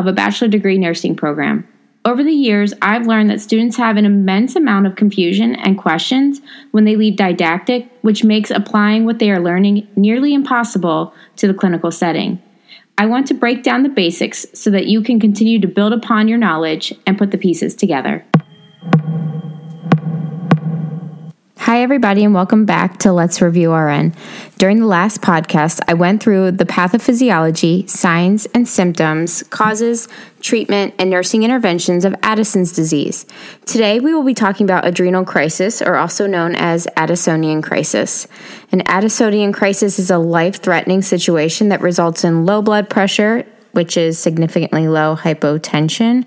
of a bachelor degree nursing program. Over the years, I've learned that students have an immense amount of confusion and questions when they leave didactic, which makes applying what they are learning nearly impossible to the clinical setting. I want to break down the basics so that you can continue to build upon your knowledge and put the pieces together. Hi, everybody, and welcome back to Let's Review RN. During the last podcast, I went through the pathophysiology, signs and symptoms, causes, treatment, and nursing interventions of Addison's disease. Today, we will be talking about adrenal crisis, or also known as Addisonian crisis. An Addisonian crisis is a life threatening situation that results in low blood pressure, which is significantly low hypotension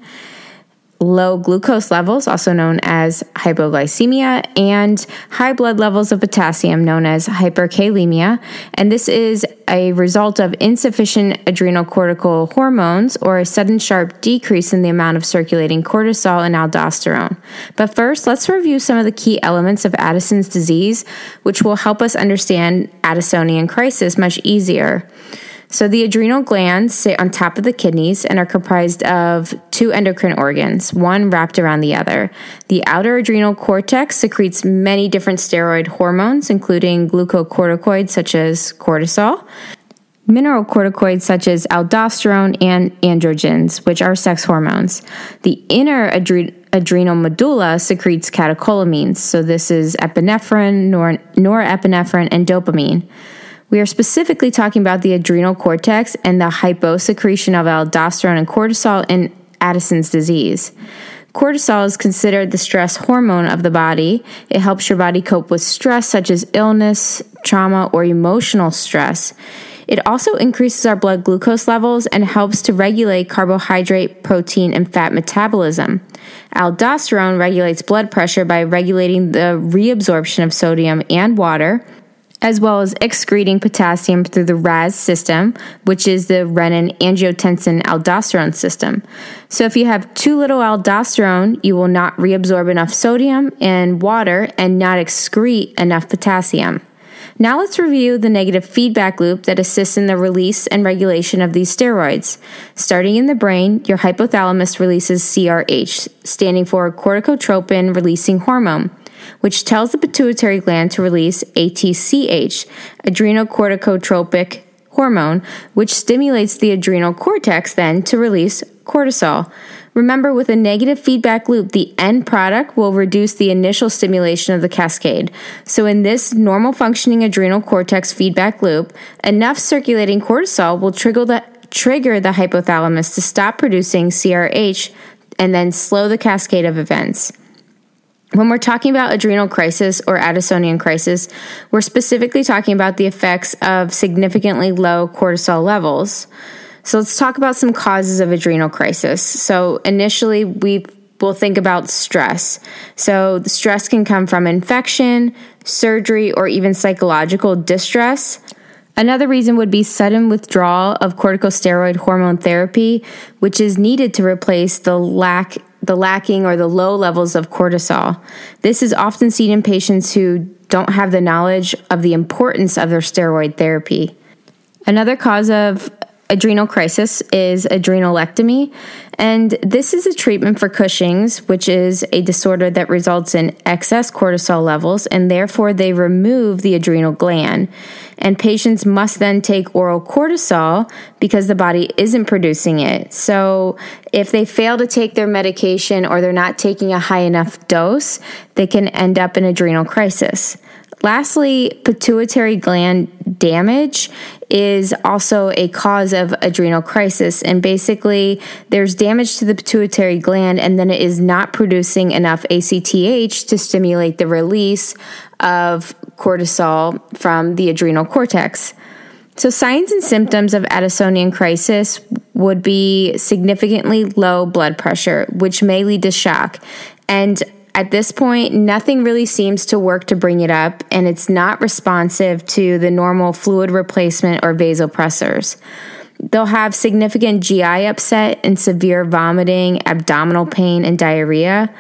low glucose levels, also known as hypoglycemia, and high blood levels of potassium, known as hyperkalemia. And this is a result of insufficient adrenal cortical hormones or a sudden sharp decrease in the amount of circulating cortisol and aldosterone. But first, let's review some of the key elements of Addison's disease, which will help us understand Addisonian crisis much easier. So the adrenal glands sit on top of the kidneys and are comprised of two endocrine organs, one wrapped around the other. The outer adrenal cortex secretes many different steroid hormones, including glucocorticoids such as cortisol, mineralocorticoids such as aldosterone and androgens, which are sex hormones. The inner adrenal adrenal medulla secretes catecholamines. So this is epinephrine, nor- norepinephrine, and dopamine. We are specifically talking about the adrenal cortex and the hyposecretion of aldosterone and cortisol in Addison's disease. Cortisol is considered the stress hormone of the body. It helps your body cope with stress such as illness, trauma, or emotional stress. It also increases our blood glucose levels and helps to regulate carbohydrate, protein, and fat metabolism. Aldosterone regulates blood pressure by regulating the reabsorption of sodium and water, as well as excreting potassium through the RAS system, which is the renin angiotensin aldosterone system. So, if you have too little aldosterone, you will not reabsorb enough sodium and water and not excrete enough potassium. Now, let's review the negative feedback loop that assists in the release and regulation of these steroids. Starting in the brain, your hypothalamus releases CRH, standing for corticotropin releasing hormone which tells the pituitary gland to release ATCH, adrenocorticotropic hormone, which stimulates the adrenal cortex then to release cortisol. Remember, with a negative feedback loop, the end product will reduce the initial stimulation of the cascade. So, in this normal functioning adrenal cortex feedback loop, enough circulating cortisol will trigger the, trigger the hypothalamus to stop producing CRH and then slow the cascade of events. When we're talking about adrenal crisis or Addisonian crisis, we're specifically talking about the effects of significantly low cortisol levels. So let's talk about some causes of adrenal crisis. So initially, we will think about stress. So the stress can come from infection, surgery, or even psychological distress. Another reason would be sudden withdrawal of corticosteroid hormone therapy, which is needed to replace the lack the lacking or the low levels of cortisol. This is often seen in patients who don't have the knowledge of the importance of their steroid therapy. Another cause of adrenal crisis is adrenalectomy, and this is a treatment for Cushing's, which is a disorder that results in excess cortisol levels, and therefore they remove the adrenal gland. And patients must then take oral cortisol because the body isn't producing it. So, if they fail to take their medication or they're not taking a high enough dose, they can end up in adrenal crisis. Lastly, pituitary gland damage is also a cause of adrenal crisis. And basically, there's damage to the pituitary gland, and then it is not producing enough ACTH to stimulate the release of cortisol from the adrenal cortex. So, signs and symptoms of Addisonian crisis would be significantly low blood pressure, which may lead to shock. And at this point, nothing really seems to work to bring it up, and it's not responsive to the normal fluid replacement or vasopressors. They'll have significant GI upset and severe vomiting, abdominal pain, and diarrhea.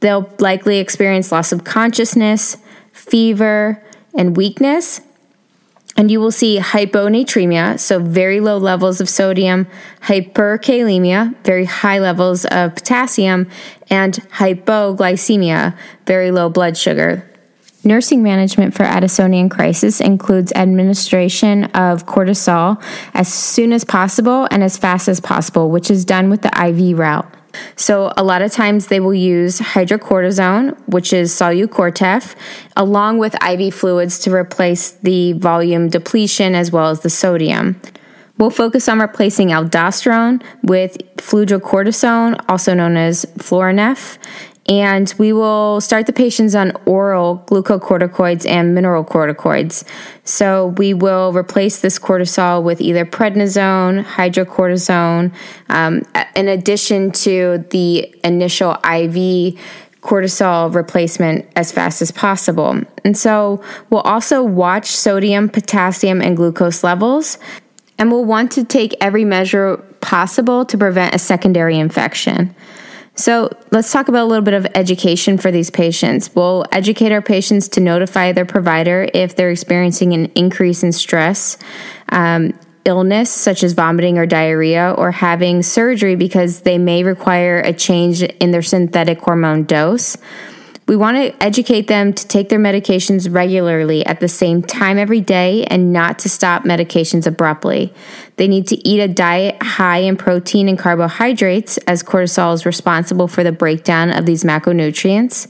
They'll likely experience loss of consciousness, fever, and weakness. And you will see hyponatremia, so very low levels of sodium, hyperkalemia, very high levels of potassium, and hypoglycemia, very low blood sugar. Nursing management for Addisonian crisis includes administration of cortisol as soon as possible and as fast as possible, which is done with the IV route. So, a lot of times they will use hydrocortisone, which is Solu-Cortef, along with IV fluids to replace the volume depletion as well as the sodium. We'll focus on replacing aldosterone with fludrocortisone, also known as Florinef, and we will start the patients on oral glucocorticoids and mineral corticoids. So we will replace this cortisol with either prednisone, hydrocortisone, um, in addition to the initial IV cortisol replacement as fast as possible. And so we'll also watch sodium, potassium, and glucose levels. And we'll want to take every measure possible to prevent a secondary infection. So let's talk about a little bit of education for these patients. We'll educate our patients to notify their provider if they're experiencing an increase in stress. Um, illness such as vomiting or diarrhea or having surgery because they may require a change in their synthetic hormone dose. We want to educate them to take their medications regularly at the same time every day and not to stop medications abruptly. They need to eat a diet high in protein and carbohydrates, as cortisol is responsible for the breakdown of these macronutrients.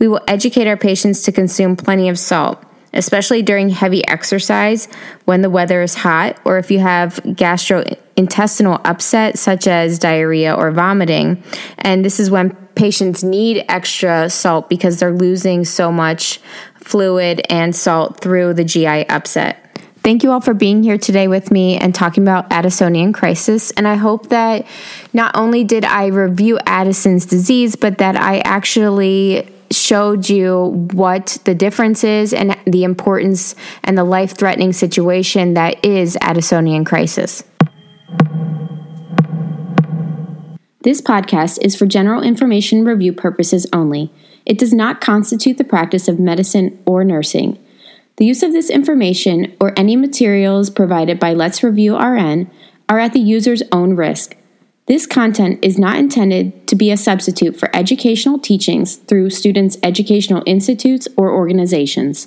We will educate our patients to consume plenty of salt especially during heavy exercise when the weather is hot, or if you have gastrointestinal upset, such as diarrhea or vomiting. And this is when patients need extra salt because they're losing so much fluid and salt through the GI upset. Thank you all for being here today with me and talking about Addisonian crisis. And I hope that not only did I review Addison's disease, but that I actually showed you what the difference is and the importance and the life threatening situation that is Addisonian crisis. This podcast is for general information review purposes only. It does not constitute the practice of medicine or nursing. The use of this information or any materials provided by Let's Review RN are at the user's own risk. This content is not intended to be a substitute for educational teachings through students' educational institutes or organizations.